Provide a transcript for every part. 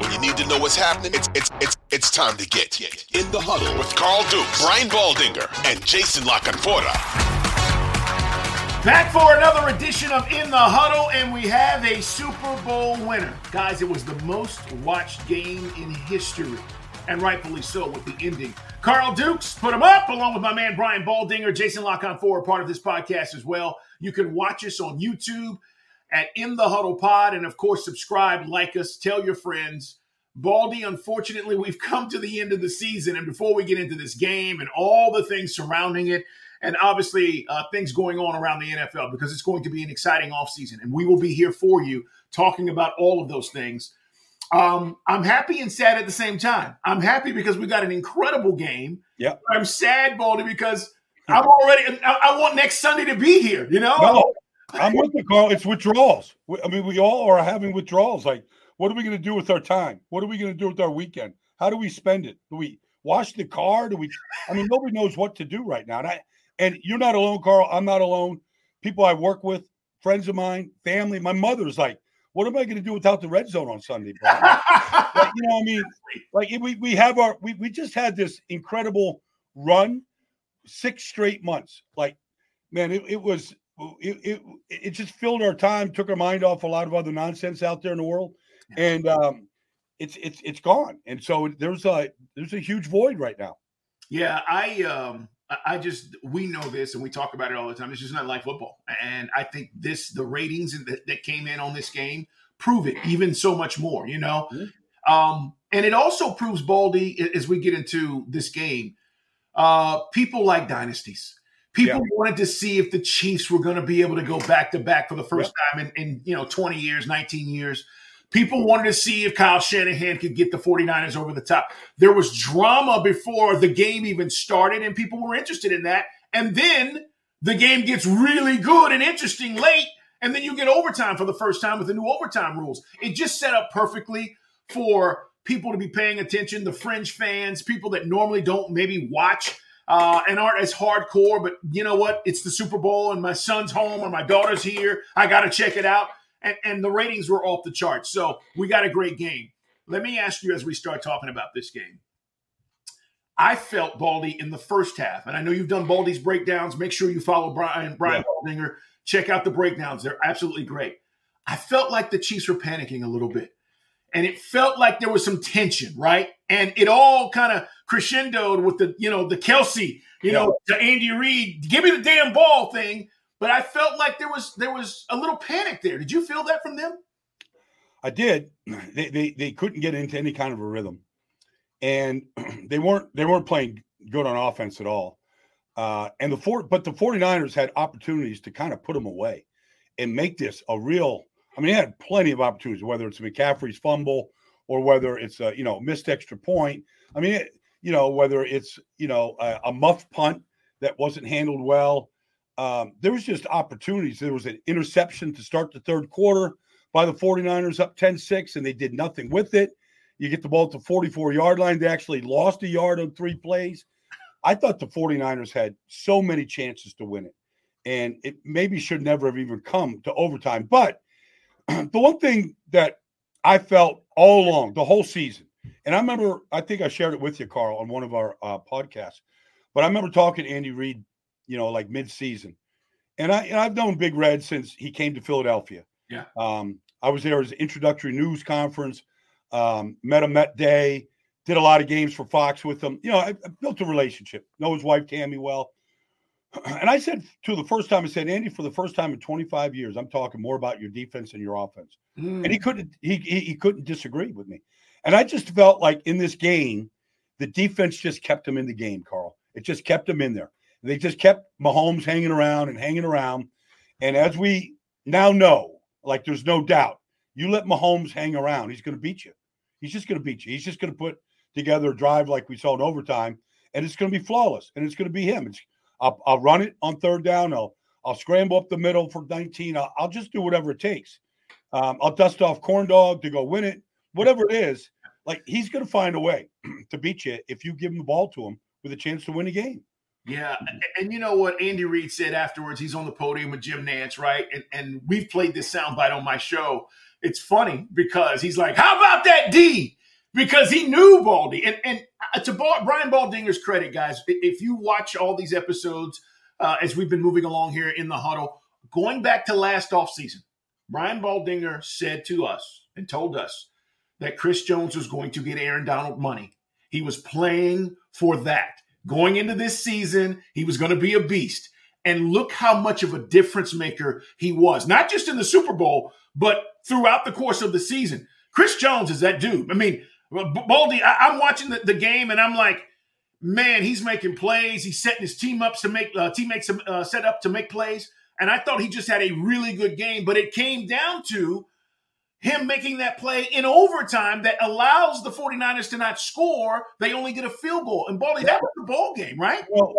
When you need, to know what's happening, it's it's it's it's time to get in the huddle with Carl Dukes, Brian Baldinger, and Jason La Canfora. Back for another edition of In the Huddle, and we have a Super Bowl winner. Guys, it was the most watched game in history, and rightfully so with the ending. Carl Dukes put him up along with my man Brian Baldinger, Jason La Canfora part of this podcast as well. You can watch us on YouTube at In the Huddle Pod, and of course, subscribe, like us, tell your friends. Baldy, unfortunately, we've come to the end of the season, and before we get into this game and all the things surrounding it, and obviously uh, things going on around the NFL because it's going to be an exciting offseason. And we will be here for you talking about all of those things. Um, I'm happy and sad at the same time. I'm happy because we got an incredible game. Yeah. I'm sad, Baldy, because I'm already, I, I, want next Sunday to be here, you know? No, I'm with you, Carl. It's withdrawals. I mean, we all are having withdrawals. Like, what are we going to do with our time? What are we going to do with our weekend? How do we spend it? Do we wash the car? Do we, I mean, nobody knows what to do right now. And I, and you're not alone, Carl. I'm not alone. People I work with, friends of mine, family. My mother's like, "What am I going to do without the red zone on Sunday?" Like, you know, what I mean, like we we have our we we just had this incredible run, six straight months. Like, man, it, it was it, it it just filled our time, took our mind off a lot of other nonsense out there in the world, and um, it's it's it's gone. And so there's a there's a huge void right now. Yeah, I um I just we know this and we talk about it all the time. It's just not like football, and I think this the ratings that, that came in on this game prove it even so much more. You know, mm-hmm. um, and it also proves Baldy as we get into this game. Uh, people like dynasties. People yeah. wanted to see if the Chiefs were going to be able to go back to back for the first yeah. time in, in you know 20 years, 19 years. People wanted to see if Kyle Shanahan could get the 49ers over the top. There was drama before the game even started, and people were interested in that. And then the game gets really good and interesting late, and then you get overtime for the first time with the new overtime rules. It just set up perfectly for people to be paying attention, the fringe fans, people that normally don't maybe watch uh, and aren't as hardcore. But you know what? It's the Super Bowl, and my son's home or my daughter's here. I got to check it out and, and the ratings were off the charts. So we got a great game. Let me ask you as we start talking about this game. I felt Baldy in the first half, and I know you've done Baldy's breakdowns. Make sure you follow Brian Brian yeah. Baldinger. Check out the breakdowns; they're absolutely great. I felt like the Chiefs were panicking a little bit, and it felt like there was some tension, right? And it all kind of crescendoed with the you know the Kelce, you yeah. know, the Andy Reid, give me the damn ball thing but I felt like there was there was a little panic there. Did you feel that from them? I did. They they, they couldn't get into any kind of a rhythm, and they weren't they weren't playing good on offense at all. Uh, and the four, but the 49ers had opportunities to kind of put them away and make this a real. I mean, they had plenty of opportunities, whether it's McCaffrey's fumble or whether it's a you know missed extra point. I mean, it, you know whether it's you know a, a muff punt that wasn't handled well um, there was just opportunities. There was an interception to start the third quarter by the 49ers up 10-6, and they did nothing with it. You get the ball at the 44-yard line. They actually lost a yard on three plays. I thought the 49ers had so many chances to win it. And it maybe should never have even come to overtime. But the one thing that I felt all along, the whole season, and I remember, I think I shared it with you, Carl, on one of our uh, podcasts. But I remember talking to Andy Reid you know, like mid-season. And I and I've known Big Red since he came to Philadelphia. Yeah. Um, I was there as introductory news conference. Um, met him that day. Did a lot of games for Fox with him. You know, I, I built a relationship. Know his wife Tammy well. And I said to the first time, I said, Andy, for the first time in 25 years, I'm talking more about your defense and your offense. Mm. And he couldn't he, he he couldn't disagree with me. And I just felt like in this game, the defense just kept him in the game, Carl. It just kept him in there. They just kept Mahomes hanging around and hanging around. And as we now know, like there's no doubt, you let Mahomes hang around, he's going to beat you. He's just going to beat you. He's just going to put together a drive like we saw in overtime, and it's going to be flawless. And it's going to be him. It's I'll, I'll run it on third down. I'll I'll scramble up the middle for 19. I'll, I'll just do whatever it takes. Um, I'll dust off corn dog to go win it, whatever it is. Like he's going to find a way to beat you if you give him the ball to him with a chance to win a game. Yeah, and you know what Andy Reid said afterwards? He's on the podium with Jim Nantz, right? And, and we've played this soundbite on my show. It's funny because he's like, "How about that D?" Because he knew Baldy, and and uh, to Brian Baldinger's credit, guys, if you watch all these episodes uh, as we've been moving along here in the huddle, going back to last offseason, Brian Baldinger said to us and told us that Chris Jones was going to get Aaron Donald money. He was playing for that. Going into this season, he was going to be a beast. And look how much of a difference maker he was, not just in the Super Bowl, but throughout the course of the season. Chris Jones is that dude. I mean, Baldy, I, am watching the, the, game and I'm like, man, he's making plays. He's setting his team up to make uh, teammates uh, set up to make plays. And I thought he just had a really good game, but it came down to him making that play in overtime that allows the 49ers to not score. They only get a field goal. And Baldy, that was the ball game, right? Well,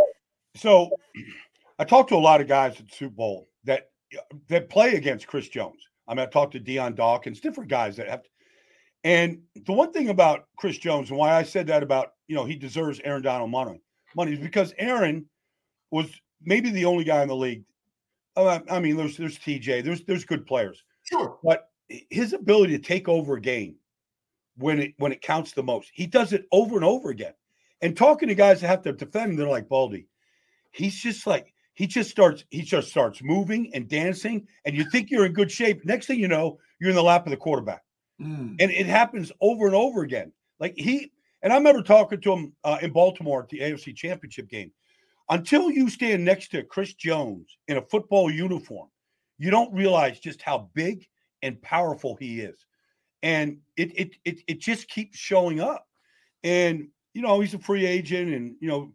so I talked to a lot of guys at Super Bowl that that play against Chris Jones. I mean, I talked to Dion Dawkins, different guys that have to, and the one thing about Chris Jones and why I said that about, you know, he deserves Aaron Donald money, money is because Aaron was maybe the only guy in the league. Uh, I mean, there's there's TJ, there's there's good players. Sure. But his ability to take over a game when it when it counts the most. He does it over and over again. And talking to guys that have to defend him, they're like Baldy. He's just like he just starts he just starts moving and dancing, and you think you're in good shape. Next thing you know, you're in the lap of the quarterback, mm. and it happens over and over again. Like he and I remember talking to him uh, in Baltimore at the AFC Championship game. Until you stand next to Chris Jones in a football uniform, you don't realize just how big and powerful he is. And it it it, it just keeps showing up. And you know, he's a free agent and you know,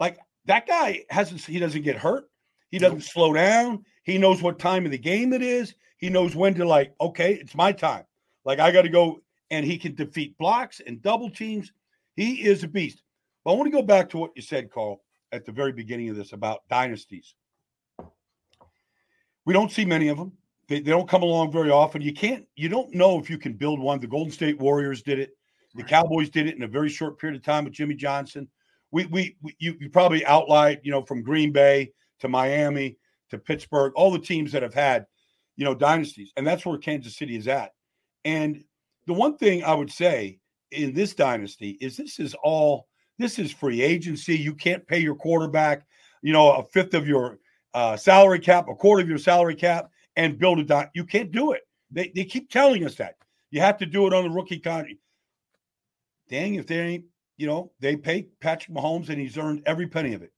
like that guy hasn't he doesn't get hurt. He doesn't slow down. He knows what time of the game it is. He knows when to like, okay, it's my time. Like I got to go and he can defeat blocks and double teams. He is a beast. But I want to go back to what you said, Carl, at the very beginning of this about dynasties. We don't see many of them. They, they don't come along very often. You can't, you don't know if you can build one. The Golden State Warriors did it. The. Cowboys did it in a very short period of time with Jimmy Johnson. We, we, we you, you probably outlined, you know, from Green Bay to Miami to Pittsburgh, all the teams that have had, you know, dynasties. And that's where Kansas City is at. And the one thing I would say in this dynasty is this is all, this is free agency. You can't pay your quarterback, you know, a fifth of your uh, salary cap, a quarter of your salary cap and build a dot. You can't do it. They, they keep telling us that. You have to do it on the rookie contract. Dang, if they ain't, you know, they pay Patrick Mahomes and he's earned every penny of it.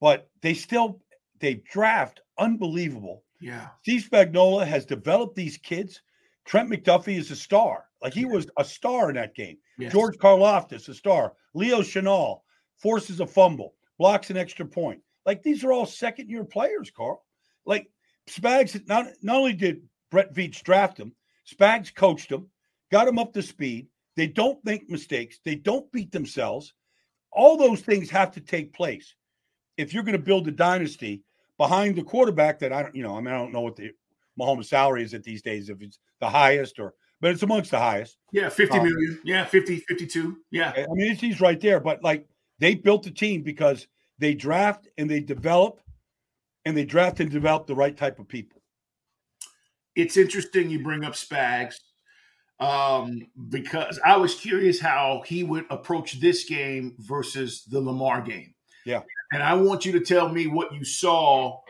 But they still they draft unbelievable. Yeah. Steve Spagnuolo has developed these kids. Trent McDuffie is a star. Like he was a star in that game. Yes. George Karlaftis, a star. Leo Chenal forces a fumble, blocks an extra point. Like these are all second year players, Carl. Like Spags not not only did Brett Veach draft him, Spags coached him, got him up to speed. They don't make mistakes. They don't beat themselves. All those things have to take place if you're going to build a dynasty behind the quarterback. That I don't, you know, I mean, I don't know what the Mahomes' salary is at these days, if it's the highest or, but it's amongst the highest. Yeah, fifty um, million. Yeah, 50, 52. Yeah, I mean, he's right there. But like, they built the team because they draft and they develop and they draft and develop the right type of people. It's interesting you bring up Spags um, because I was curious how he would approach this game versus the Lamar game. Yeah. And I want you to tell me what you saw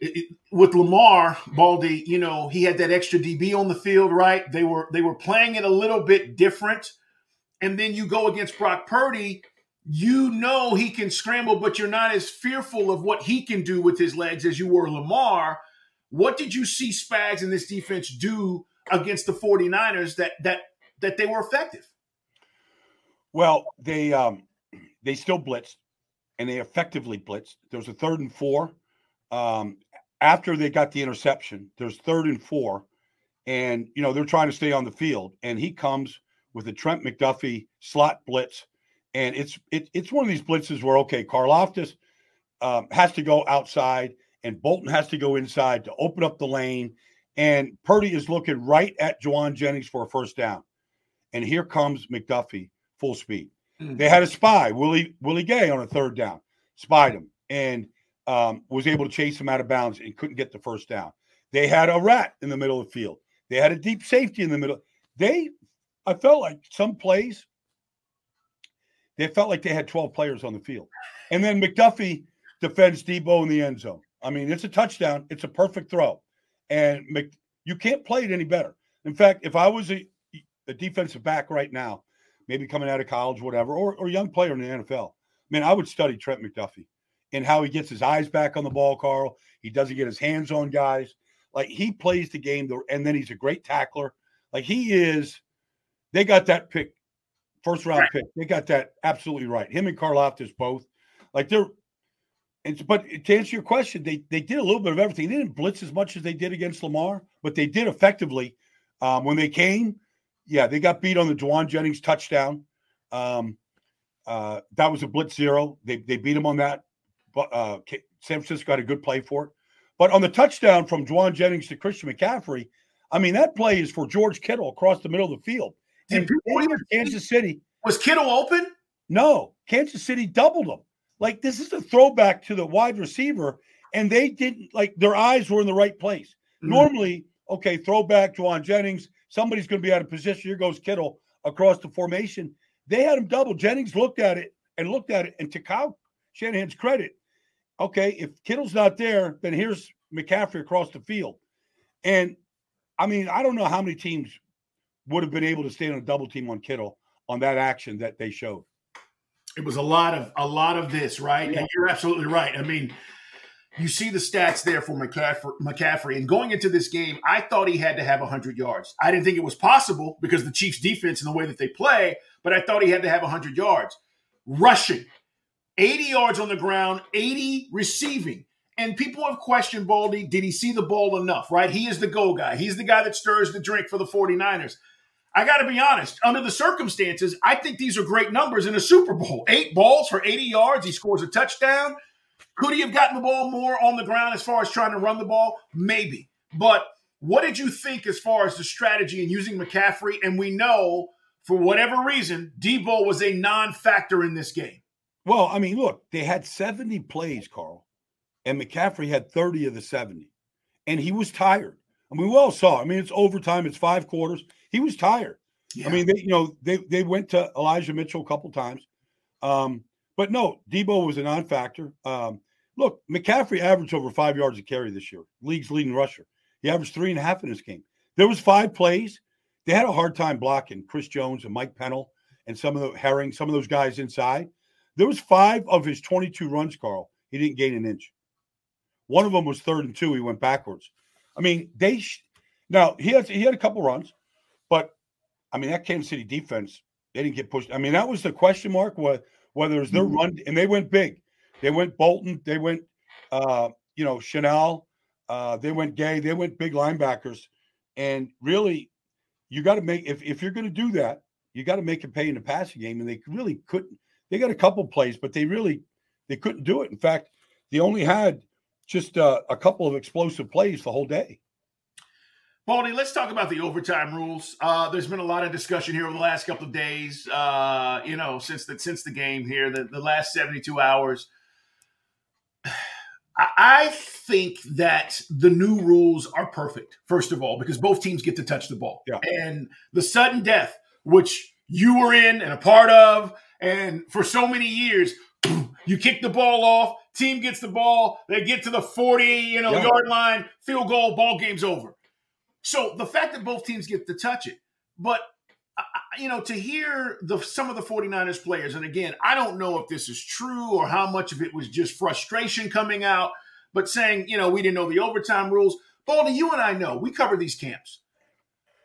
it, it, with Lamar Baldy, you know, he had that extra DB on the field, right? They were they were playing it a little bit different. And then you go against Brock Purdy, you know he can scramble, but you're not as fearful of what he can do with his legs as you were Lamar. What did you see Spags and this defense do against the 49ers that that that they were effective? Well, they um they still blitzed and they effectively blitzed. There was a third and four. Um, after they got the interception, there's third and four, and you know they're trying to stay on the field, and he comes with a Trent McDuffie slot blitz, and it's it, it's one of these blitzes where okay, Karlaftis um, has to go outside, and Bolton has to go inside to open up the lane, and Purdy is looking right at Jauan Jennings for a first down, and here comes McDuffie full speed. Mm-hmm. They had a spy, Willie Willie Gay, on a third down, spied him, and um, was able to chase him out of bounds and couldn't get the first down. They had a rat in the middle of the field. They had a deep safety in the middle. They, I felt like some plays, they felt like they had 12 players on the field. And then McDuffie defends Deebo in the end zone. I mean, it's a touchdown. It's a perfect throw. And Mc, you can't play it any better. In fact, if I was a, a defensive back right now, maybe coming out of college, whatever, or, or young player in the NFL, man, I would study Trent McDuffie and how he gets his eyes back on the ball, Carl. He doesn't get his hands on guys. Like he plays the game, and then he's a great tackler. Like he is, they got that pick, first round right. pick. They got that absolutely right. Him and Karlaftis both. Like they're, and, but to answer your question, they they did a little bit of everything. They didn't blitz as much as they did against Lamar, but they did effectively um, when they came. Yeah, they got beat on the Jauan Jennings touchdown. Um, uh, that was a blitz zero. They they beat him on that uh, San Francisco had a good play for it. But on the touchdown from Jauan Jennings to Christian McCaffrey, I mean, that play is for George Kittle across the middle of the field. And Kansas City. Was Kittle open? No. Kansas City doubled him. Like, this is a throwback to the wide receiver, and they didn't, like, their eyes were in the right place. Mm-hmm. Normally, okay, throwback Jauan Jennings, somebody's going to be out of position. Here goes Kittle across the formation. They had him double. Jennings looked at it and looked at it, and to Kyle Shanahan's credit, okay, if Kittle's not there, then here's McCaffrey across the field. And I mean, I don't know how many teams would have been able to stay on a double team on Kittle on that action that they showed. It was a lot of a lot of this, right? Yeah. And you're absolutely right. I mean, you see the stats there for McCaffrey, McCaffrey, and going into this game, I thought he had to have 100 yards. I didn't think it was possible because the Chiefs' defense and the way that they play, but I thought he had to have 100 yards rushing. 80 yards on the ground, 80 receiving. And people have questioned Baldy, did he see the ball enough, right? He is the go guy. He's the guy that stirs the drink for the 49ers. I got to be honest, under the circumstances, I think these are great numbers in a Super Bowl. Eight balls for 80 yards. He scores a touchdown. Could he have gotten the ball more on the ground as far as trying to run the ball? Maybe. But what did you think as far as the strategy and using McCaffrey? And we know for whatever reason, Deebo was a non factor in this game. Well, I mean, look, they had 70 plays, Carl, and McCaffrey had 30 of the 70, and he was tired. I mean, we all saw. I mean, it's overtime. It's five quarters. He was tired. Yeah. I mean, they, you know, they they went to Elijah Mitchell a couple times, um, but no, Deebo was a non-factor. Um, look, McCaffrey averaged over five yards a carry this year, league's leading rusher. He averaged three and a half in this game. There was five plays. They had a hard time blocking Chris Jones and Mike Pennel and some of the Herring, some of those guys inside. There was five of his 22 runs, Carl. He didn't gain an inch. One of them was third and two. He went backwards. I mean, they sh- now he had he had a couple runs, but I mean that Kansas City defense they didn't get pushed. I mean that was the question mark whether whether it's their mm-hmm. run and they went big. They went Bolton. They went uh, you know Chenal. Uh, they went Gay. They went big linebackers. And really, you got to make if if you're going to do that, you got to make it pay in the passing game. And they really couldn't they got a couple plays, but they really they couldn't do it. In fact, they only had just uh, a couple of explosive plays the whole day. Baldy, let's talk about the overtime rules. Uh, there's been a lot of discussion here over the last couple of days. Uh, you know, since the since the game here, the, the last 72 hours. I think that the new rules are perfect, first of all, because both teams get to touch the ball. Yeah. And the sudden death, which you were in and a part of, And for so many years, you kick the ball off, team gets the ball, they get to the 40, you know, yard line, field goal, ball game's over. So the fact that both teams get to touch it, but I- you know, to hear the some of the 49ers players, and again, I don't know if this is true or how much of it was just frustration coming out, but saying, you know, we didn't know the overtime rules. Baldy, you and I know we cover these camps.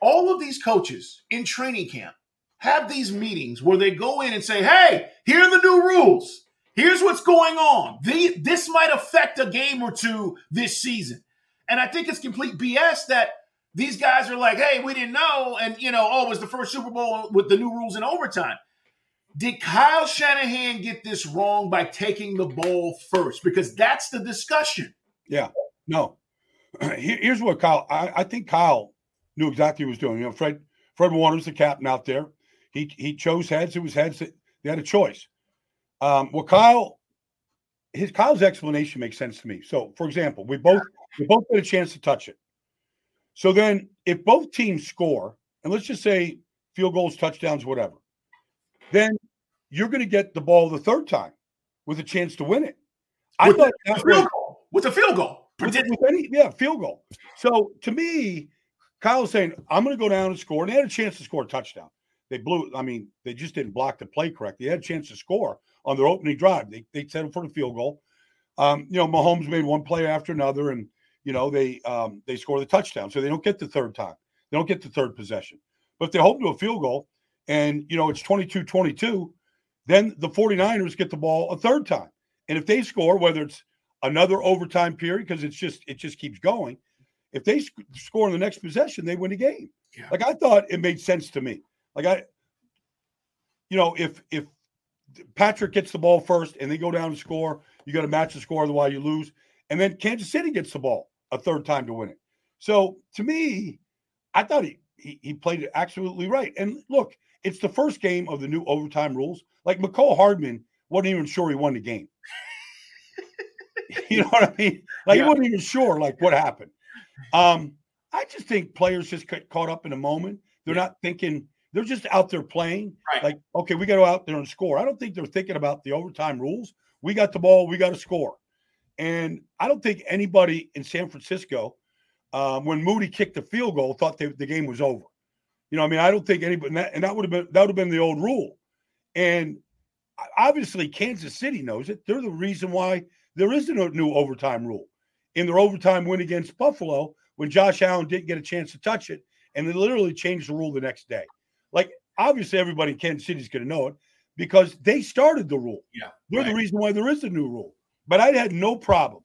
All of these coaches in training camp have these meetings where they go in and say, hey, here are the new rules. Here's what's going on. The, this might affect a game or two this season. And I think it's complete BS that these guys are like, hey, we didn't know. And, you know, oh, it was the first Super Bowl with the new rules in overtime. Did Kyle Shanahan get this wrong by taking the ball first? Because that's the discussion. Yeah, no. Here's what Kyle. I, I think Kyle knew exactly what he was doing. You know, Fred Fred Warner's the captain out there. He he chose heads. It was heads. That, they had a choice. Um, well, Kyle, his Kyle's explanation makes sense to me. So, for example, we both we both get a chance to touch it. So then, if both teams score, and let's just say field goals, touchdowns, whatever, then you're going to get the ball the third time with a chance to win it. I With thought a field was- goal. With a field goal. with, with any, yeah, field goal. So to me, Kyle was saying, I'm going to go down and score. And they had a chance to score a touchdown. They blew, I mean, they just didn't block the play correctly. They had a chance to score on their opening drive. They, they settled for the field goal. Um, you know, Mahomes made one play after another, and, you know, they um, they score the touchdown. So they don't get the third time. They don't get the third possession. But if they hold to a field goal and, you know, it's 22 22, then the 49ers get the ball a third time. And if they score, whether it's another overtime period because it's just it just keeps going. If they sc- score in the next possession, they win the game. Yeah. Like I thought it made sense to me. Like I, you know, if if Patrick gets the ball first and they go down and score, you got to match the score, otherwise you lose. And then Kansas City gets the ball a third time to win it. So to me, I thought he he, he played it absolutely right. And look, it's the first game of the new overtime rules. Like Mecole Hardman wasn't even sure he won the game. you know what I mean? Like Yeah. he wasn't even sure like what happened. Um, I just think players just get caught up in a moment. They're not thinking. They're just out there playing. Right. Like, okay, we got to go out there and score. I don't think they're thinking about the overtime rules. We got the ball. We got to score. And I don't think anybody in San Francisco, um, when Moody kicked the field goal, thought they, the game was over. You know, I mean, I don't think anybody, and that, and that would have been that would have been the old rule. And obviously, Kansas City knows it. They're the reason why there isn't a new overtime rule. In their overtime win against Buffalo, when Josh Allen didn't get a chance to touch it, and they literally changed the rule the next day. Like, obviously, everybody in Kansas City is going to know it because they started the rule. Yeah, They're the reason why there is a new rule. But I had no problem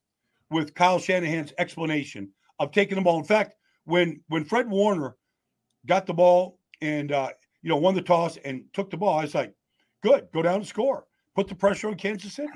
with Kyle Shanahan's explanation of taking the ball. In fact, when when Fred Warner got the ball and uh, you know won the toss and took the ball, I was like, "Good, go down and score. Put the pressure on Kansas City."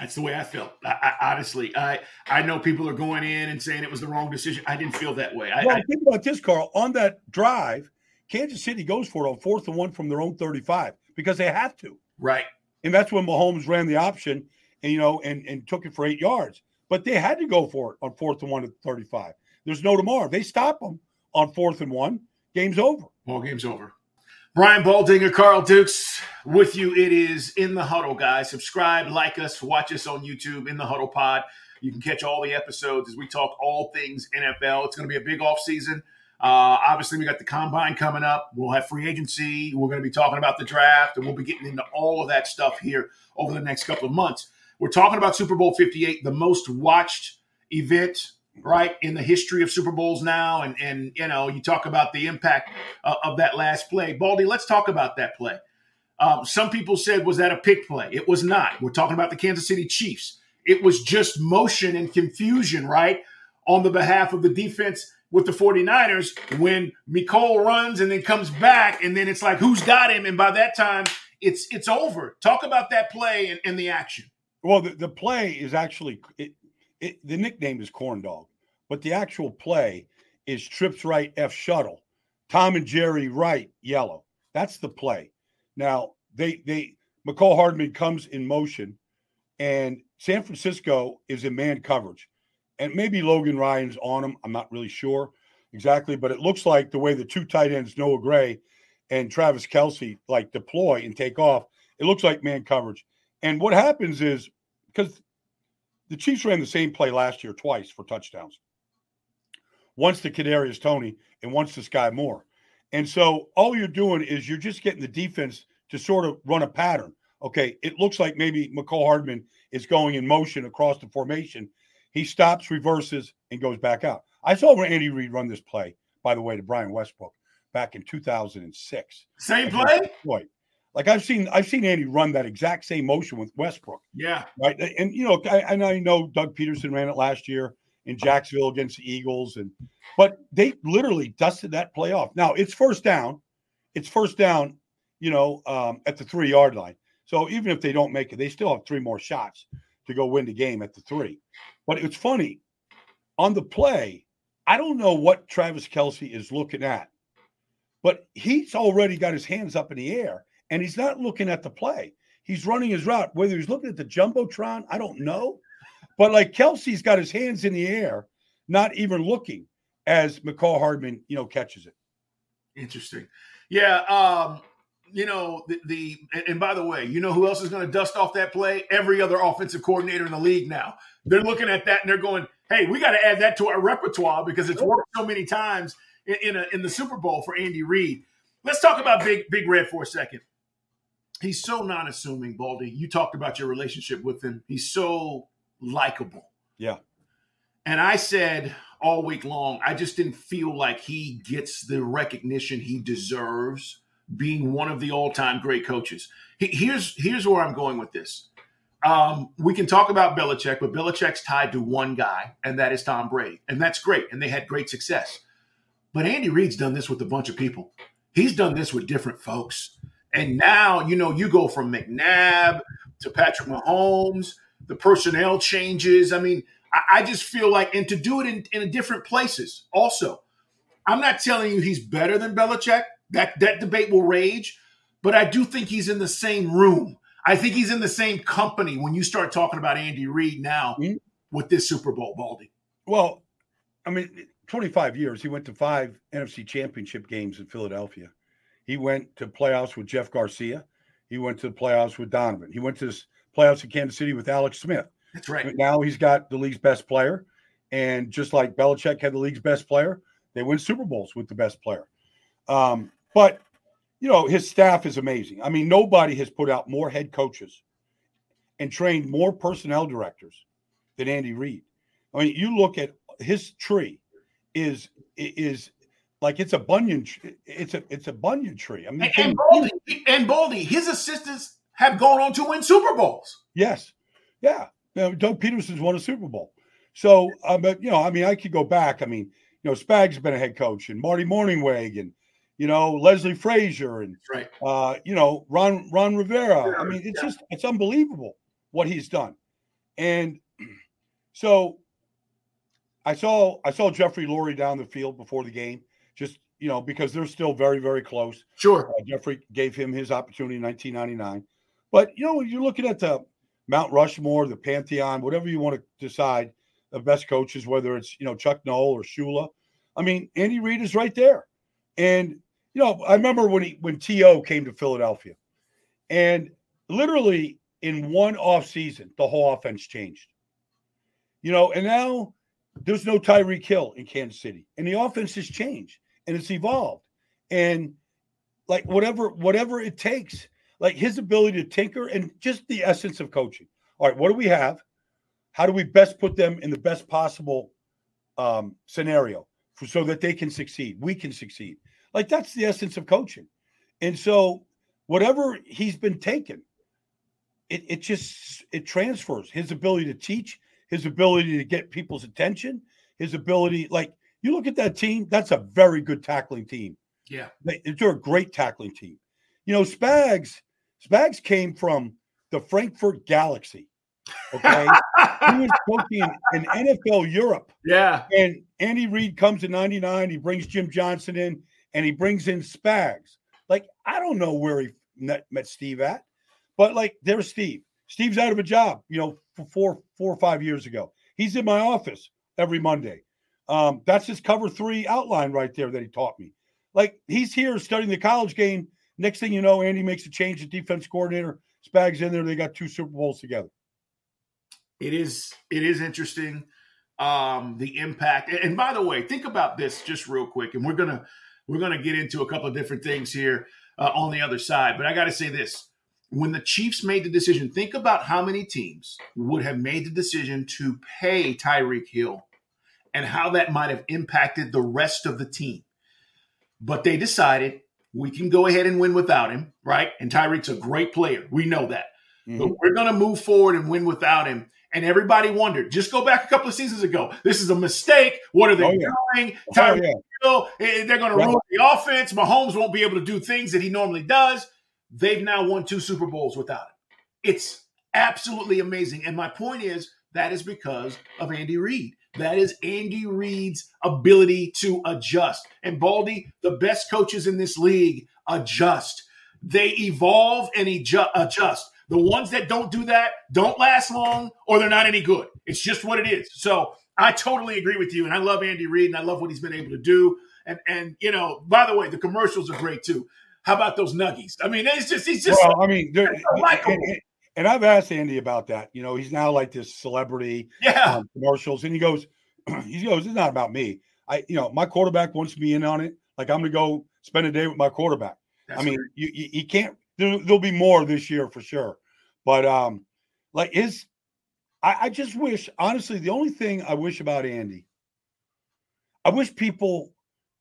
That's the way I felt. I, I, honestly, I I know people are going in and saying it was the wrong decision. I didn't feel that way. I, Well, I, think about this, Carl. On that drive, Kansas City goes for it on fourth and one from their own 35 because they have to. right. And that's when Mahomes ran the option and you know and, and took it for eight yards. But they had to go for it on fourth and one at 35. There's no tomorrow. If they stop them on fourth and one, game's over. Ball game's over. Brian Baldinger, Carl Dukes, with you. It is in the huddle, guys. Subscribe, like us, watch us on YouTube in the huddle pod. You can catch all the episodes as we talk all things NFL. It's going to be a big off season. Uh, obviously, we got the combine coming up. We'll have free agency. We're going to be talking about the draft, and we'll be getting into all of that stuff here over the next couple of months. We're talking about Super Bowl 58, the most watched event, right, in the history of Super Bowls now. And, and you know, you talk about the impact uh, of that last play. Baldy, let's talk about that play. Um, some people said, was that a pick play? It was not. We're talking about the Kansas City Chiefs. It was just motion and confusion, right, on the behalf of the defense with the 49ers when Mecole runs and then comes back, and then it's like, who's got him? And by that time, it's it's over. Talk about that play and, and the action. Well, the, the play is actually it, it, the nickname is corn dog, but the actual play is trips right F shuttle. Tom and Jerry right yellow. That's the play. Now they they Mecole Hardman comes in motion, and San Francisco is in man coverage, and maybe Logan Ryan's on him. I'm not really sure exactly, but it looks like the way the two tight ends Noah Gray and Travis Kelce like deploy and take off It looks like man coverage. And what happens is because the Chiefs ran the same play last year twice for touchdowns. Once to Kadarius Toney and once to Sky Moore. And so all you're doing is you're just getting the defense to sort of run a pattern. Okay, it looks like maybe Mecole Hardman is going in motion across the formation. He stops, reverses, and goes back out. I saw Andy Reid run this play, by the way, to Brian Westbrook back in 2006. Same play? Detroit. Like I've seen, I've seen Andy run that exact same motion with Westbrook. Yeah. Right. And you know, I, I know Doug Pederson ran it last year in Jacksonville against the Eagles, and but they literally dusted that play off. Now it's first down. It's first down, you know, um, at the three yard line. So even if they don't make it, they still have three more shots to go win the game at the three. But it's funny on the play. I don't know what Travis Kelce is looking at, but he's already got his hands up in the air and he's not looking at the play. He's running his route. Whether he's looking at the jumbotron, I don't know. But like Kelce's got his hands in the air, not even looking as Mecole Hardman, you know, catches it. Interesting. Yeah. Um, you know, the, the and by the way, you know who else is going to dust off that play? Every other offensive coordinator in the league now. They're looking at that and they're going, "Hey, we got to add that to our repertoire because it's worked so many times in in, a, in the Super Bowl for Andy Reid." Let's talk about Big Big Red for a second. He's so non-assuming, Baldy. You talked about your relationship with him. He's so likable. Yeah. And I said all week long, I just didn't feel like he gets the recognition he deserves being one of the all-time great coaches. Here's here's where I'm going with this. Um, we can talk about Belichick, but Belichick's tied to one guy, and that is Tom Brady, and that's great, and they had great success. But Andy Reid's done this with a bunch of people. He's done this with different folks, and now you know you go from McNabb to Patrick Mahomes. The personnel changes. I mean, I, I just feel like, and to do it in, in different places. Also, I'm not telling you he's better than Belichick. That that debate will rage, but I do think he's in the same room. I think he's in the same company when you start talking about Andy Reid now mm-hmm. with this Super Bowl, Baldy. Well, I mean, 25 years. He went to five NFC championship games in Philadelphia. He went to playoffs with Jeff Garcia. He went to the playoffs with Donovan. He went to the playoffs in Kansas City with Alex Smith. That's right. Now he's got the league's best player. And just like Belichick had the league's best player, they win Super Bowls with the best player. Um, but you know, his staff is amazing. I mean, nobody has put out more head coaches and trained more personnel directors than Andy Reid. I mean, you look at his tree is is like it's a bunyan. It's a it's a banyan tree. I mean, and, and Baldy, and Baldy, his assistants have gone on to win Super Bowls. Yes, yeah. You know, Doug Pederson's won a Super Bowl. So, uh, but you know, I mean, I could go back. I mean, you know, Spags has been a head coach, and Marty Mornhinweg, and you know Leslie Frazier and right. uh, you know Ron Ron Rivera. I mean, it's yeah. just it's unbelievable what he's done. And so I saw I saw Jeffrey Lurie down the field before the game, just you know because they're still very very close. Sure, uh, Jeffrey gave him his opportunity in 1999, but you know you're looking at the Mount Rushmore, the Pantheon, whatever you want to decide the best coaches, whether it's you know Chuck Noll or Shula. I mean, Andy Reid is right there, and you know, I remember when he when T.O. came to Philadelphia, and literally in one off season, the whole offense changed. You know, and now there's no Tyreek Hill in Kansas City, and the offense has changed and it's evolved, and like whatever whatever it takes, like his ability to tinker and just the essence of coaching. All right, what do we have? How do we best put them in the best possible um, scenario for, so that they can succeed? We can succeed. Like that's the essence of coaching. And so whatever he's been taken, it, it just it transfers his ability to teach, his ability to get people's attention, his ability, like you look at that team, that's a very good tackling team. Yeah. They, they're a great tackling team. You know, Spags, Spags came from the Frankfurt Galaxy. Okay. he was coaching in, in NFL Europe. Yeah. And Andy Reid comes in 99. He brings Jim Johnson in and he brings in Spags. Like, I don't know where he met, met Steve at, but like, there's Steve. Steve's out of a job, you know, for four, four or five years ago. He's in my office every Monday. Um, that's his cover three outline right there that he taught me. Like, he's here studying the college game Next thing you know, Andy makes a change. The defense coordinator, Spags in there. They got two Super Bowls together. It is it is interesting um the impact. And by the way, think about this just real quick, and we're gonna we're gonna get into a couple of different things here uh, on the other side. But I got to say this: when the Chiefs made the decision, think about how many teams would have made the decision to pay Tyreek Hill, and how that might have impacted the rest of the team. But they decided we can go ahead and win without him, right? And Tyreek's a great player. We know that. Mm-hmm. But we're going to move forward and win without him. And everybody wondered, just go back a couple of seasons ago. This is a mistake. What are they oh, yeah. doing? Oh, yeah. Hill, eh, they're going to ruin the offense. Mahomes won't be able to do things that he normally does. They've now won two Super Bowls without him. It's absolutely amazing. And my point is that is because of Andy Reid. That is Andy Reid's ability to adjust. And Baldy, the best coaches in this league adjust. They evolve and adjust. The ones that don't do that don't last long or they're not any good. It's just what it is. So I totally agree with you. And I love Andy Reid and I love what he's been able to do. And, and you know, by the way, the commercials are great too. How about those nuggies? I mean, it's just, he's just, well, I mean, and I've asked Andy about that. You know, he's now like this celebrity yeah. Um, commercials, and he goes, he goes, it's not about me. I, you know, my quarterback wants me in on it. Like I'm going to go spend a day with my quarterback. That's I mean, you, you, you, can't. There, will be more this year for sure, but um, like his, I, I just wish honestly the only thing I wish about Andy, I wish people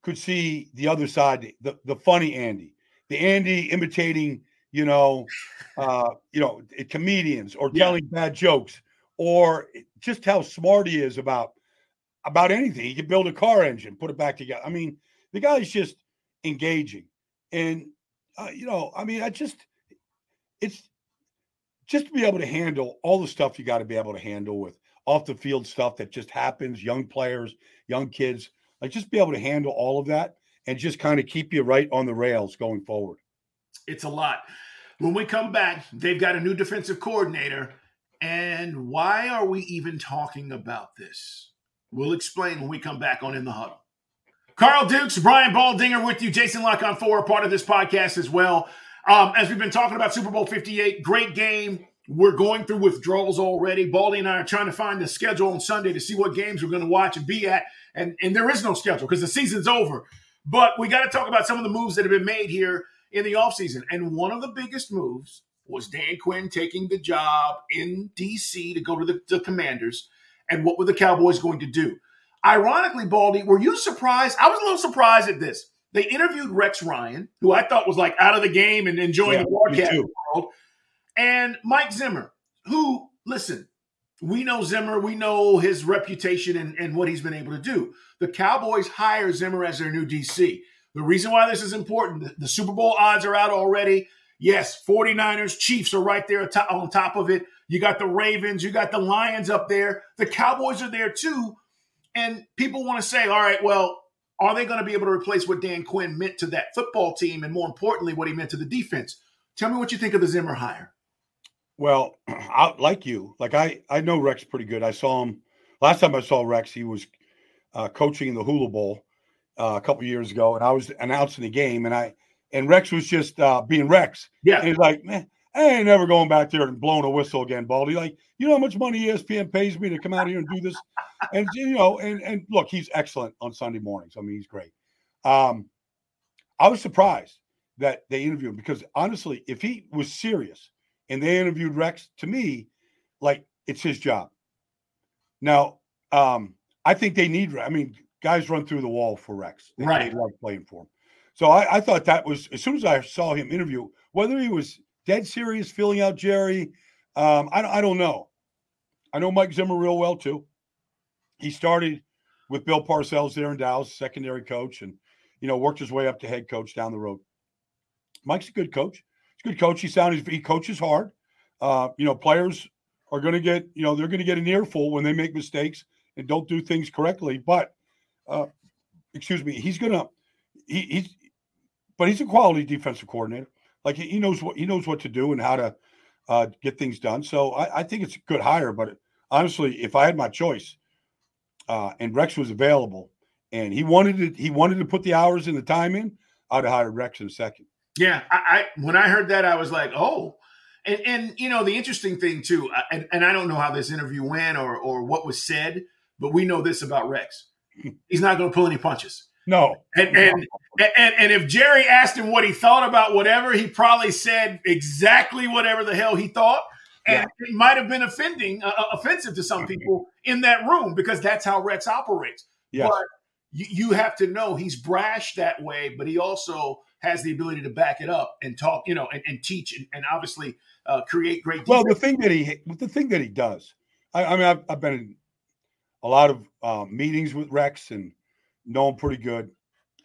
could see the other side, the the funny Andy, the Andy imitating you know, uh, you know, comedians or telling yeah. bad jokes, or just how smart he is about about anything. He can build a car engine, put it back together. I mean, the guy's just engaging, and uh, you know, I mean, I just it's just to be able to handle all the stuff you got to be able to handle with off the field stuff that just happens, young players, young kids, like just be able to handle all of that and just kind of keep you right on the rails going forward. It's a lot. When we come back, they've got a new defensive coordinator. And why are we even talking about this? We'll explain when we come back on In the Huddle. Carl Dukes, Brian Baldinger with you. Jason La Canfora, part of this podcast as well. Um, as we've been talking about Super Bowl 58, great game. We're going through withdrawals already. Baldy and I are trying to find the schedule on Sunday to see what games we're going to watch and be at. And, and there is no schedule because the season's over. But we got to talk about some of the moves that have been made here in the offseason. And one of the biggest moves was Dan Quinn taking the job in DC to go to the, the Commanders. And what were the Cowboys going to do? Ironically, Baldy, were you surprised? I was a little surprised at this. They interviewed Rex Ryan, who I thought was like out of the game and enjoying yeah, the broadcast world, and Mike Zimmer, who, listen, we know Zimmer, we know his reputation and, and what he's been able to do. The Cowboys hire Zimmer as their new DC. The reason why this is important, the, the Super Bowl odds are out already. Yes, 49ers, Chiefs are right there on top of it. You got the Ravens, you got the Lions up there. The Cowboys are there too. And people want to say, all right, well, are they going to be able to replace what Dan Quinn meant to that football team and more importantly, what he meant to the defense? Tell me what you think of the Zimmer hire. Well, I, like you, like I, I know Rex pretty good. I saw him last time I saw Rex. He was uh, coaching in the Hula Bowl, uh, a couple years ago, and I was announcing the game, and I and Rex was just uh, being Rex. Yeah, and he's like, man, I ain't never going back there and blowing a whistle again, Baldy. Like, you know how much money ESPN pays me to come out here and do this, and you know, and and look, he's excellent on Sunday mornings. I mean, he's great. Um, I was surprised that they interviewed him because honestly, if he was serious and they interviewed Rex, to me, like it's his job. Now, um, I think they need. I mean, guys run through the wall for Rex. They, right. They love playing for him. So I, I, thought that was as soon as I saw him interview, whether he was dead serious, filling out Jerry, um, I, I don't know. I know Mike Zimmer real well too. He started with Bill Parcells there in Dallas, secondary coach, and you know worked his way up to head coach down the road. Mike's a good coach. He's a good coach. He sounds he coaches hard. Uh, you know, players are going to get you know they're going to get an earful when they make mistakes and don't do things correctly, but uh, excuse me, he's gonna he, he's but he's a quality defensive coordinator. Like he, he knows what he knows what to do and how to uh, get things done. So I, I, think it's a good hire. But honestly, if I had my choice, uh, and Rex was available, and he wanted to he wanted to put the hours and the time in, I'd have hired Rex in a second. Yeah, I, I when I heard that, I was like, oh. And, and you know the interesting thing too, and, and I don't know how this interview went or or what was said, but we know this about Rex: he's not going to pull any punches. No. And, and and and if Jerry asked him what he thought about whatever, he probably said exactly whatever the hell he thought, and yeah. it might have been offending, uh, offensive to some people in that room because that's how Rex operates. Yes. But you, you have to know he's brash that way, but he also has the ability to back it up and talk, you know, and, and teach and, and obviously uh, create great. Defense. Well, the thing that he, the thing that he does, I, I mean, I've, I've, been in a lot of um, meetings with Rex and know him pretty good.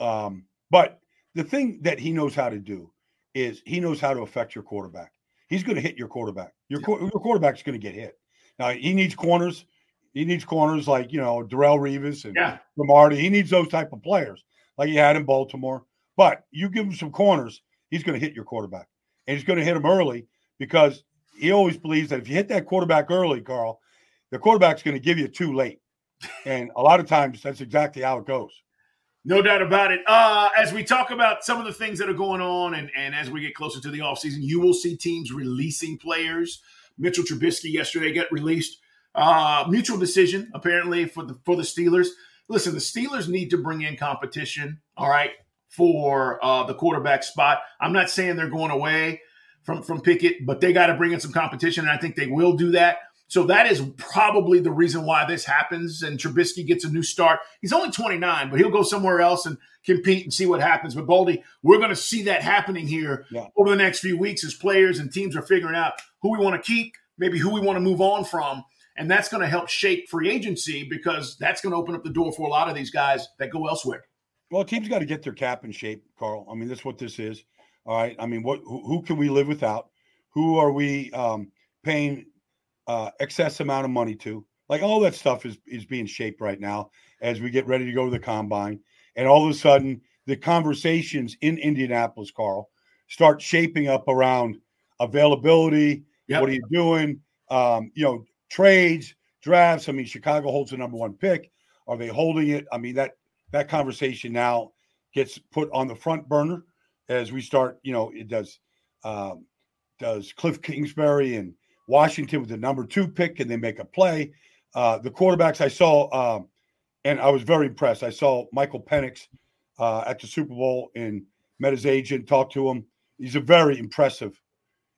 Um, but the thing that he knows how to do is he knows how to affect your quarterback. He's going to hit your quarterback. Your, yeah. your quarterback's going to get hit. Now he needs corners. He needs corners like you know Darrelle Revis and yeah. He needs those type of players like he had in Baltimore. But you give him some corners, he's going to hit your quarterback, and he's going to hit him early because he always believes that if you hit that quarterback early, Carl, the quarterback's going to give you too late, and a lot of times that's exactly how it goes. No doubt about it. Uh, as we talk about some of the things that are going on, and, and as we get closer to the offseason, you will see teams releasing players. Mitchell Trubisky yesterday got released. Uh, mutual decision apparently for the for the Steelers. Listen, the Steelers need to bring in competition. All right, for uh, the quarterback spot. I'm not saying they're going away from from Pickett, but they got to bring in some competition, and I think they will do that. So that is probably the reason why this happens. And Trubisky gets a new start. He's only 29, but he'll go somewhere else and compete and see what happens. But Baldy, we're going to see that happening here yeah. over the next few weeks as players and teams are figuring out who we want to keep, maybe who we want to move on from. And that's going to help shape free agency because that's going to open up the door for a lot of these guys that go elsewhere. Well, teams got to get their cap in shape, Carl. I mean, that's what this is. All right. I mean, what who, who can we live without? Who are we um, paying uh, excess amount of money to? Like all that stuff is is being shaped right now as we get ready to go to the combine, and all of a sudden the conversations in Indianapolis, Carl, start shaping up around availability. Yep. What are you doing? Um, you know, trades, drafts. I mean, Chicago holds the number one pick. Are they holding it? I mean, that that conversation now gets put on the front burner as we start. You know, it does. Um, does Kliff Kingsbury and Washington with the number two pick, and they make a play? Uh, the quarterbacks I saw, um, and I was very impressed. I saw Michael Penix uh, at the Super Bowl and met his agent, talked to him. He's a very impressive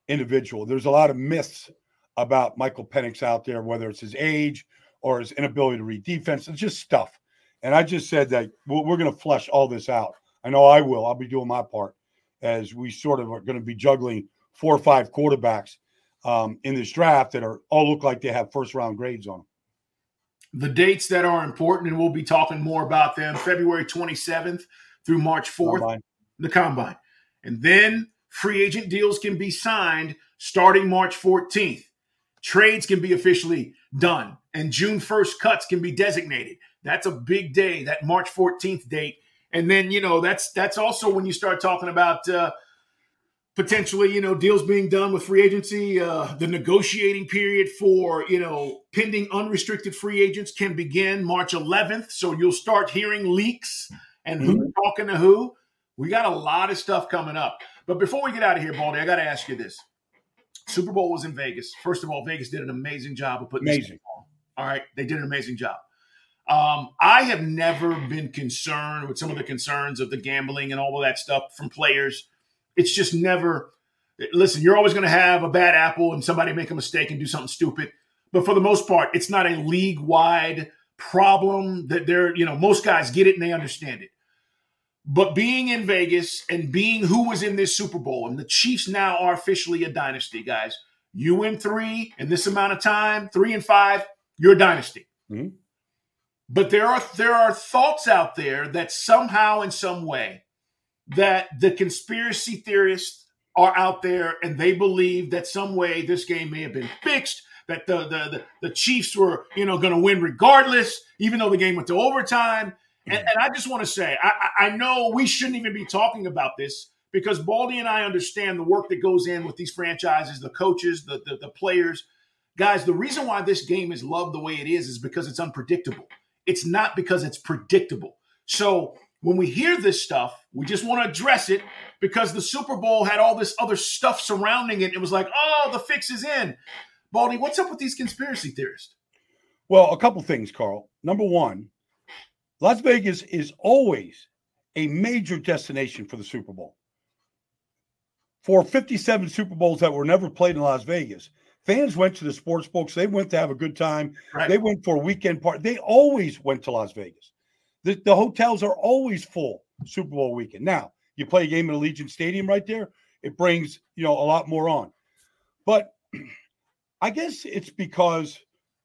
individual. There's a lot of myths about Michael Penix out there, whether it's his age or his inability to read defense. It's just stuff. And I just said that we're going to flush all this out. I know I will. I'll be doing my part as we sort of are going to be juggling four or five quarterbacks um, in this draft that are all look like they have first round grades on them. The dates that are important, and we'll be talking more about them February 27th through March 4th, combine. the combine. And then free agent deals can be signed starting March 14th. Trades can be officially done, and June 1st cuts can be designated. That's a big day, that March 14th date. And then, you know, that's that's also when you start talking about uh, potentially, you know, deals being done with free agency. Uh, the negotiating period for, you know, pending unrestricted free agents can begin March 11th. So you'll start hearing leaks and who's mm-hmm. talking to who. We got a lot of stuff coming up. But before we get out of here, Baldy, I got to ask you this. Super Bowl was in Vegas. First of all, Vegas did an amazing job of putting amazing. All right, they did an amazing job. Um, I have never been concerned with some of the concerns of the gambling and all of that stuff from players. It's just never. Listen, you're always going to have a bad apple and somebody make a mistake and do something stupid. But for the most part, it's not a league wide problem that they're, you know, most guys get it and they understand it. But being in Vegas and being who was in this Super Bowl, and the Chiefs now are officially a dynasty, guys. You win three in this amount of time, three and five, you're a dynasty. Mm-hmm. But there are there are thoughts out there that somehow in some way that the conspiracy theorists are out there and they believe that some way this game may have been fixed that the the the, the Chiefs were you know going to win regardless even though the game went to overtime. And, mm-hmm. and I just want to say I, I know we shouldn't even be talking about this because Baldy and I understand the work that goes in with these franchises the coaches the, the, the players. Guys the reason why this game is loved the way it is is because it's unpredictable. It's not because it's predictable. So when we hear this stuff, we just want to address it because the Super Bowl had all this other stuff surrounding it. It was like, oh, the fix is in. Baldy, what's up with these conspiracy theorists? Well, a couple things, Carl. Number one, Las Vegas is always a major destination for the Super Bowl. For 57 Super Bowls that were never played in Las Vegas, fans went to the sports books. They went to have a good time. Right. They went for a weekend party. They always went to Las Vegas. The, the hotels are always full Super Bowl weekend. Now, you play a game at Allegiant Stadium right there, it brings, you know, a lot more on. But I guess it's because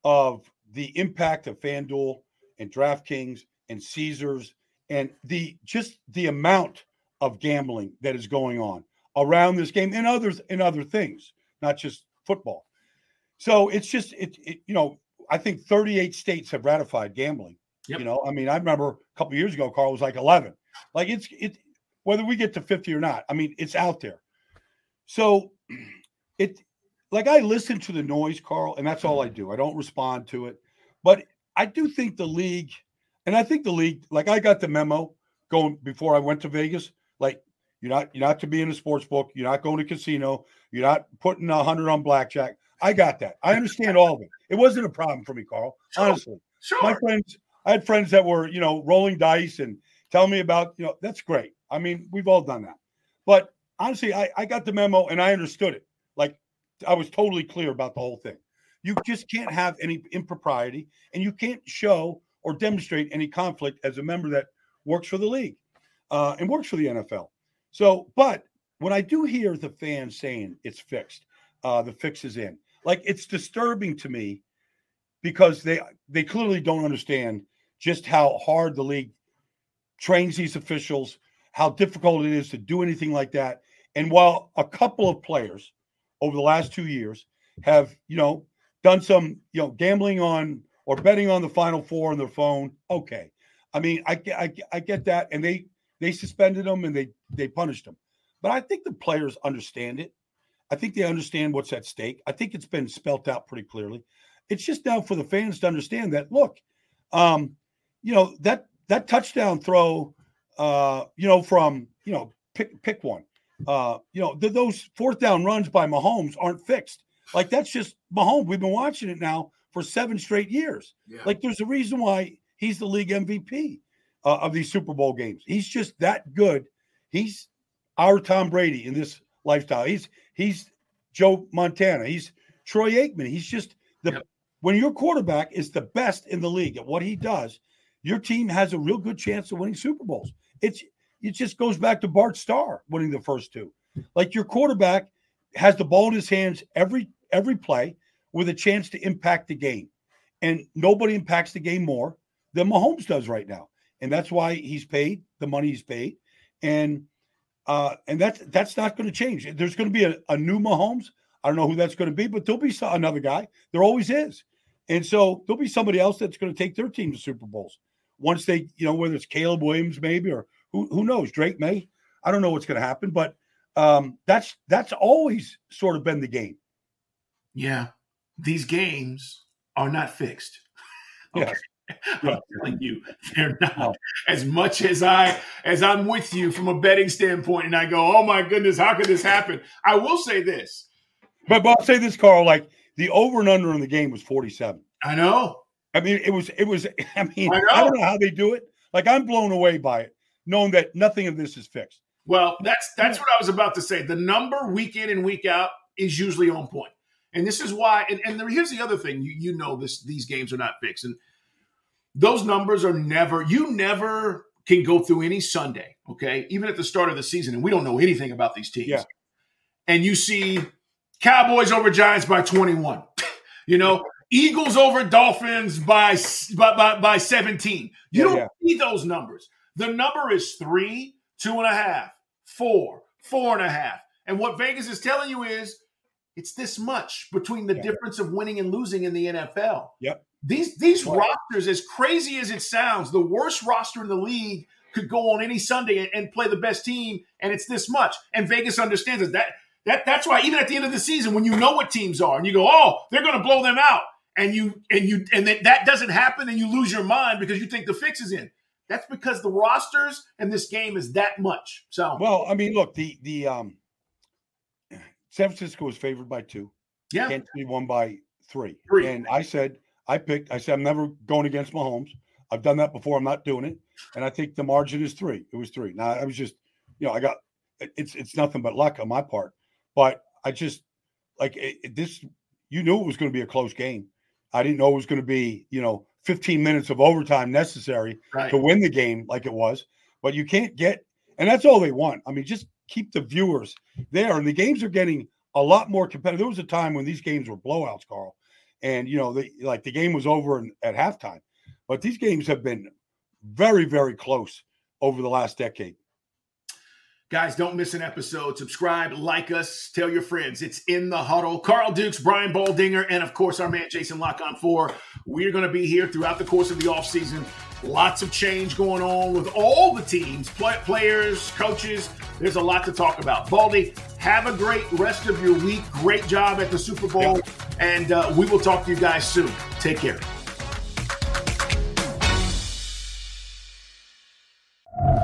of the impact of FanDuel and DraftKings and Caesars and the just the amount of gambling that is going on around this game and others and other things, not just football. So it's just it, it you know, I think 38 states have ratified gambling. Yep. You know, I mean, I remember a couple years ago, Carl was like 11. Like it's it whether we get to 50 or not. I mean, it's out there. So it like I listen to the noise, Carl, and that's all I do. I don't respond to it. But I do think the league, and I think the league, like I got the memo going before I went to Vegas. Like you're not you're not to be in a sports book, you're not going to casino, you're not putting a hundred on blackjack. I got that. I understand all of it. It wasn't a problem for me, Carl. Sure. Honestly. Sure. My friends, I had friends that were, you know, rolling dice and telling me about, you know, that's great. I mean, we've all done that. But honestly, I, I got the memo and I understood it. Like I was totally clear about the whole thing. You just can't have any impropriety and you can't show or demonstrate any conflict as a member that works for the league uh, and works for the NFL. So, but when I do hear the fans saying it's fixed, uh, the fix is in, like it's disturbing to me because they they clearly don't understand just how hard the league trains these officials, how difficult it is to do anything like that. And while a couple of players over the last two years have, you know, done some, you know, gambling on or betting on the Final Four on their phone, okay. I mean, I, I, I get that, and they they suspended them and they they punished them, but I think the players understand it. I think they understand what's at stake. I think it's been spelt out pretty clearly. It's just now for the fans to understand that. Look, um, you know that that touchdown throw, uh, you know, from you know pick pick one, uh, you know, th- those fourth down runs by Mahomes aren't fixed. Like that's just Mahomes. We've been watching it now for seven straight years. Yeah. Like there's a reason why he's the league MVP uh, of these Super Bowl games. He's just that good. He's our Tom Brady in this lifestyle. He's he's Joe Montana. He's Troy Aikman. He's just the Yep. when your quarterback is the best in the league at what he does, your team has a real good chance of winning Super Bowls. It's it just goes back to Bart Starr winning the first two. Like your quarterback has the ball in his hands every every play with a chance to impact the game. And nobody impacts the game more than Mahomes does right now. And that's why he's paid the money he's paid. And uh, and that's that's not going to change. There's going to be a, a new Mahomes. I don't know who that's going to be, but there'll be another guy. There always is. And so there'll be somebody else that's going to take their team to Super Bowls once they, you know, whether it's Caleb Williams maybe or who who knows, Drake Maye. I don't know what's going to happen, but um, that's that's always sort of been the game. Yeah. These games are not fixed. Yes. I'm Yeah. telling you, they're not. No. As much as I as I'm with you from a betting standpoint, and I go, oh my goodness, how could this happen? I will say this. But, but I'll say this, Carl, like the over and under in the game was 47. I know. I mean, it was, it was, I mean, I I, don't know how they do it. Like I'm blown away by it, knowing that nothing of this is fixed. Well, that's that's what I was about to say. The number week in and week out is usually on point. And this is why, and, and there- here's the other thing. You you know this these games are not fixed. And those numbers are never, you never can go through any Sunday, okay, even at the start of the season, and we don't know anything about these teams. Yeah. And you see Cowboys over Giants by 21. you know, Eagles over Dolphins by by, by, by 17. You Yeah, don't yeah. see those numbers. The number is three, two and a half, four, four and a half. And what Vegas is telling you is it's this much between the Yeah. difference of winning and losing in the NFL. Yep. These these Right. rosters, as crazy as it sounds, the worst roster in the league could go on any Sunday and, and play the best team, and it's this much. And Vegas understands it. That that that's why even at the end of the season, when you know what teams are, and you go, oh, they're going to blow them out, and you and you and that, that doesn't happen, and you lose your mind because you think the fix is in. That's because the rosters and this game is that much. So well, I mean, look, the the um San Francisco was favored by two. Yeah. Kansas City won by three. Three. And I said, I picked, I said, I'm never going against Mahomes. I've done that before. I'm not doing it. And I think the margin is three. It was three. Now I was just, you know, I got it's it's nothing but luck on my part. But I just like it, it, this. You knew it was going to be a close game. I didn't know it was going to be, you know, 15 minutes of overtime necessary right. to win the game like it was. But you can't get, and that's all they want. I mean, just keep the viewers there. And the games are getting a lot more competitive. There was a time when these games were blowouts, Carl, and you know, the, like the game was over in, at halftime. But these games have been very, very close over the last decade. Guys, don't miss an episode. Subscribe, like us, tell your friends. It's in the huddle. Carl Dukes, Brian Baldinger, and of course, our man Jason Lock on four. We're going to be here throughout the course of the offseason. Lots of change going on with all the teams, play- players, coaches. There's a lot to talk about. Baldy, have a great rest of your week. Great job at the Super Bowl. And uh, we will talk to you guys soon. Take care.